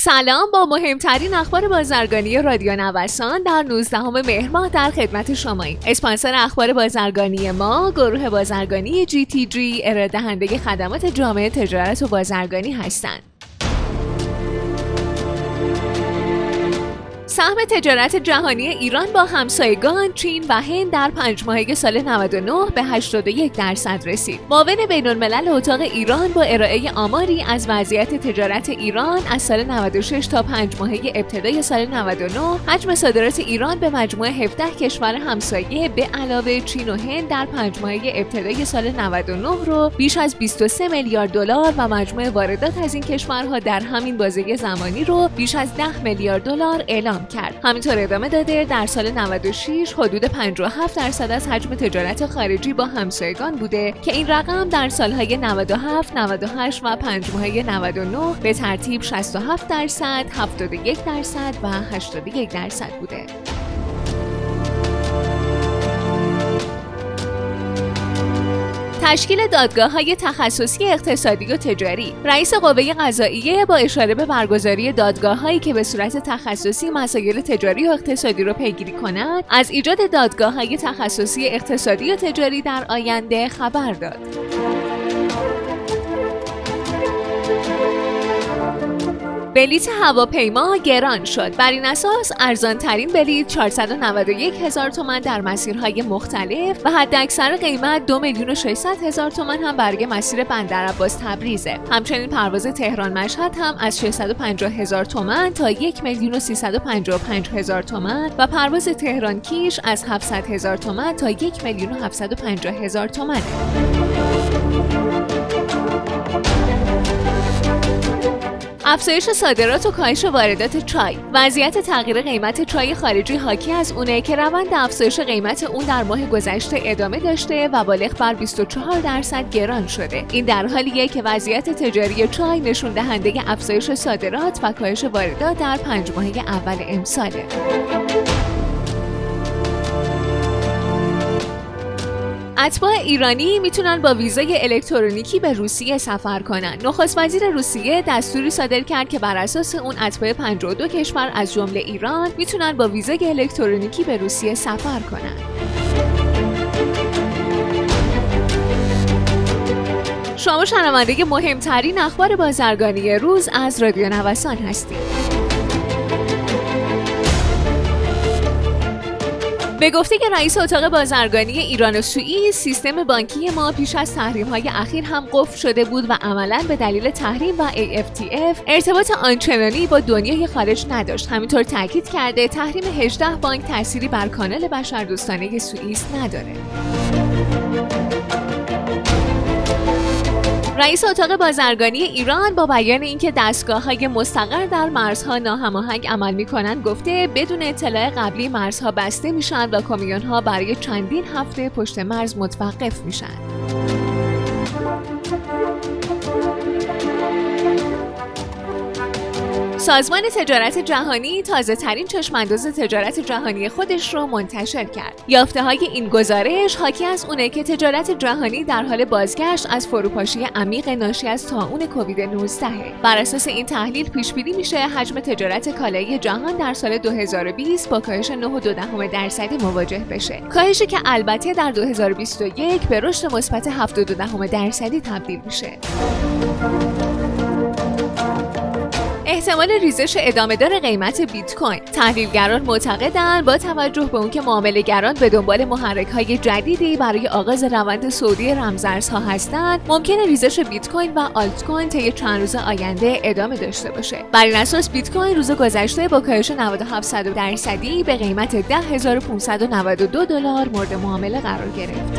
سلام با مهمترین اخبار بازرگانی رادیو نوسان در 19 مهر ماه در خدمت شماییم. اسپانسر اخبار بازرگانی ما گروه بازرگانی جی تی جی ارائه خدمات جامعه تجارت و بازرگانی هستند. سهم تجارت جهانی ایران با همسایگان چین و هند در پنج ماهه سال 99 به 81 درصد رسید. معاون بین الملل اتاق ایران با ارائه آماری از وضعیت تجارت ایران از سال 96 تا پنج ماهه ابتدای سال 99 حجم صادرات ایران به مجموع 17 کشور همسایه به علاوه چین و هند در پنج ماهه ابتدای سال 99 رو بیش از 23 میلیارد دلار و مجموع واردات از این کشورها در همین بازه زمانی رو بیش از 10 میلیارد دلار اعلام کرد. همینطور ادامه داده در سال 96 حدود 57 درصد از حجم تجارت خارجی با همسایگان بوده که این رقم در سالهای 97 98 و 5 ماهه 99 به ترتیب 67 درصد 71 درصد و 81 درصد بوده. تشکیل دادگاه های تخصصی اقتصادی و تجاری. رئیس قوه قضاییه با اشاره به برگزاری دادگاه هایی که به صورت تخصصی مسائل تجاری و اقتصادی را پیگیری کنند از ایجاد دادگاه های تخصصی اقتصادی و تجاری در آینده خبر داد. بلیت هواپیما گران شد. بر این اساس ارزان ترین بلیت 491 هزار تومان در مسیرهای مختلف و حد اکثر قیمت 2 میلیون و 600 هزار تومان هم برای مسیر بندر عباس تبریزه. همچنین پرواز تهران مشهد هم از 650 هزار تومان تا 1 میلیون و 355 هزار تومان و پرواز تهران کیش از 700 هزار تومان تا 1 میلیون و 750 هزار تومانه افزایش صادرات و کاهش واردات چای. وضعیت تغییر قیمت چای خارجی حاکی از اونه که روند افزایش قیمت اون در ماه گذشته ادامه داشته و بالغ بر 24 درصد گران شده. این در حالیه که وضعیت تجاری چای نشون دهنده افزایش صادرات و کاهش واردات در پنج ماهه اول امساله. اتباع ایرانی می‌تونن با ویزای الکترونیکی به روسیه سفر کنن. نخست وزیر روسیه دستوری صادر کرد که بر اساس اون اتباع 52 کشور از جمله ایران می‌تونن با ویزای الکترونیکی به روسیه سفر کنن. شما شنونده مهمترین اخبار بازرگانی روز از رادیو نوسان هستید. به گفته که رئیس اتاق بازرگانی ایران و سوئیس سیستم بانکی ما پیش از تحریم های اخیر هم قفل شده بود و عملا به دلیل تحریم و AFTF ارتباط آنچنانی با دنیای خارج نداشت. همینطور تاکید کرده تحریم 18 بانک تأثیری بر کانال بشردوستانه سوئیس نداره. رئیس اتاق بازرگانی ایران با بیان اینکه دستگاه های مستقر در مرزها ناهماهنگ عمل می کنند گفته بدون اطلاع قبلی مرزها بسته میشن و کامیون ها برای چندین هفته پشت مرز متوقف میشن. سازمان تجارت جهانی تازه ترین چشمانداز تجارت جهانی خودش رو منتشر کرد. یافته های این گزارش حاکی از اونه که تجارت جهانی در حال بازگشت از فروپاشی عمیق ناشی از طاعون کووید 19 بر اساس این تحلیل پیش بینی میشه حجم تجارت کالایی جهان در سال 2020 با کاهش 9.2 درصدی مواجه بشه. کاهشی که البته در 2021 به رشد مثبت 7.2 درصدی تبدیل میشه. احتمال ریزش ادامه دار قیمت بیت کوین. تحلیلگران معتقدند با توجه به اون که معاملهگران به دنبال محرک های جدیدی برای آغاز روند سعودی رمزارزها هستند ممکن ریزش بیت کوین و آلت کوین طی چند روز آینده ادامه داشته باشه. بر این اساس بیت کوین روز گذشته با کاهش 97 درصدی به قیمت 10592 دلار مورد معامله قرار گرفت.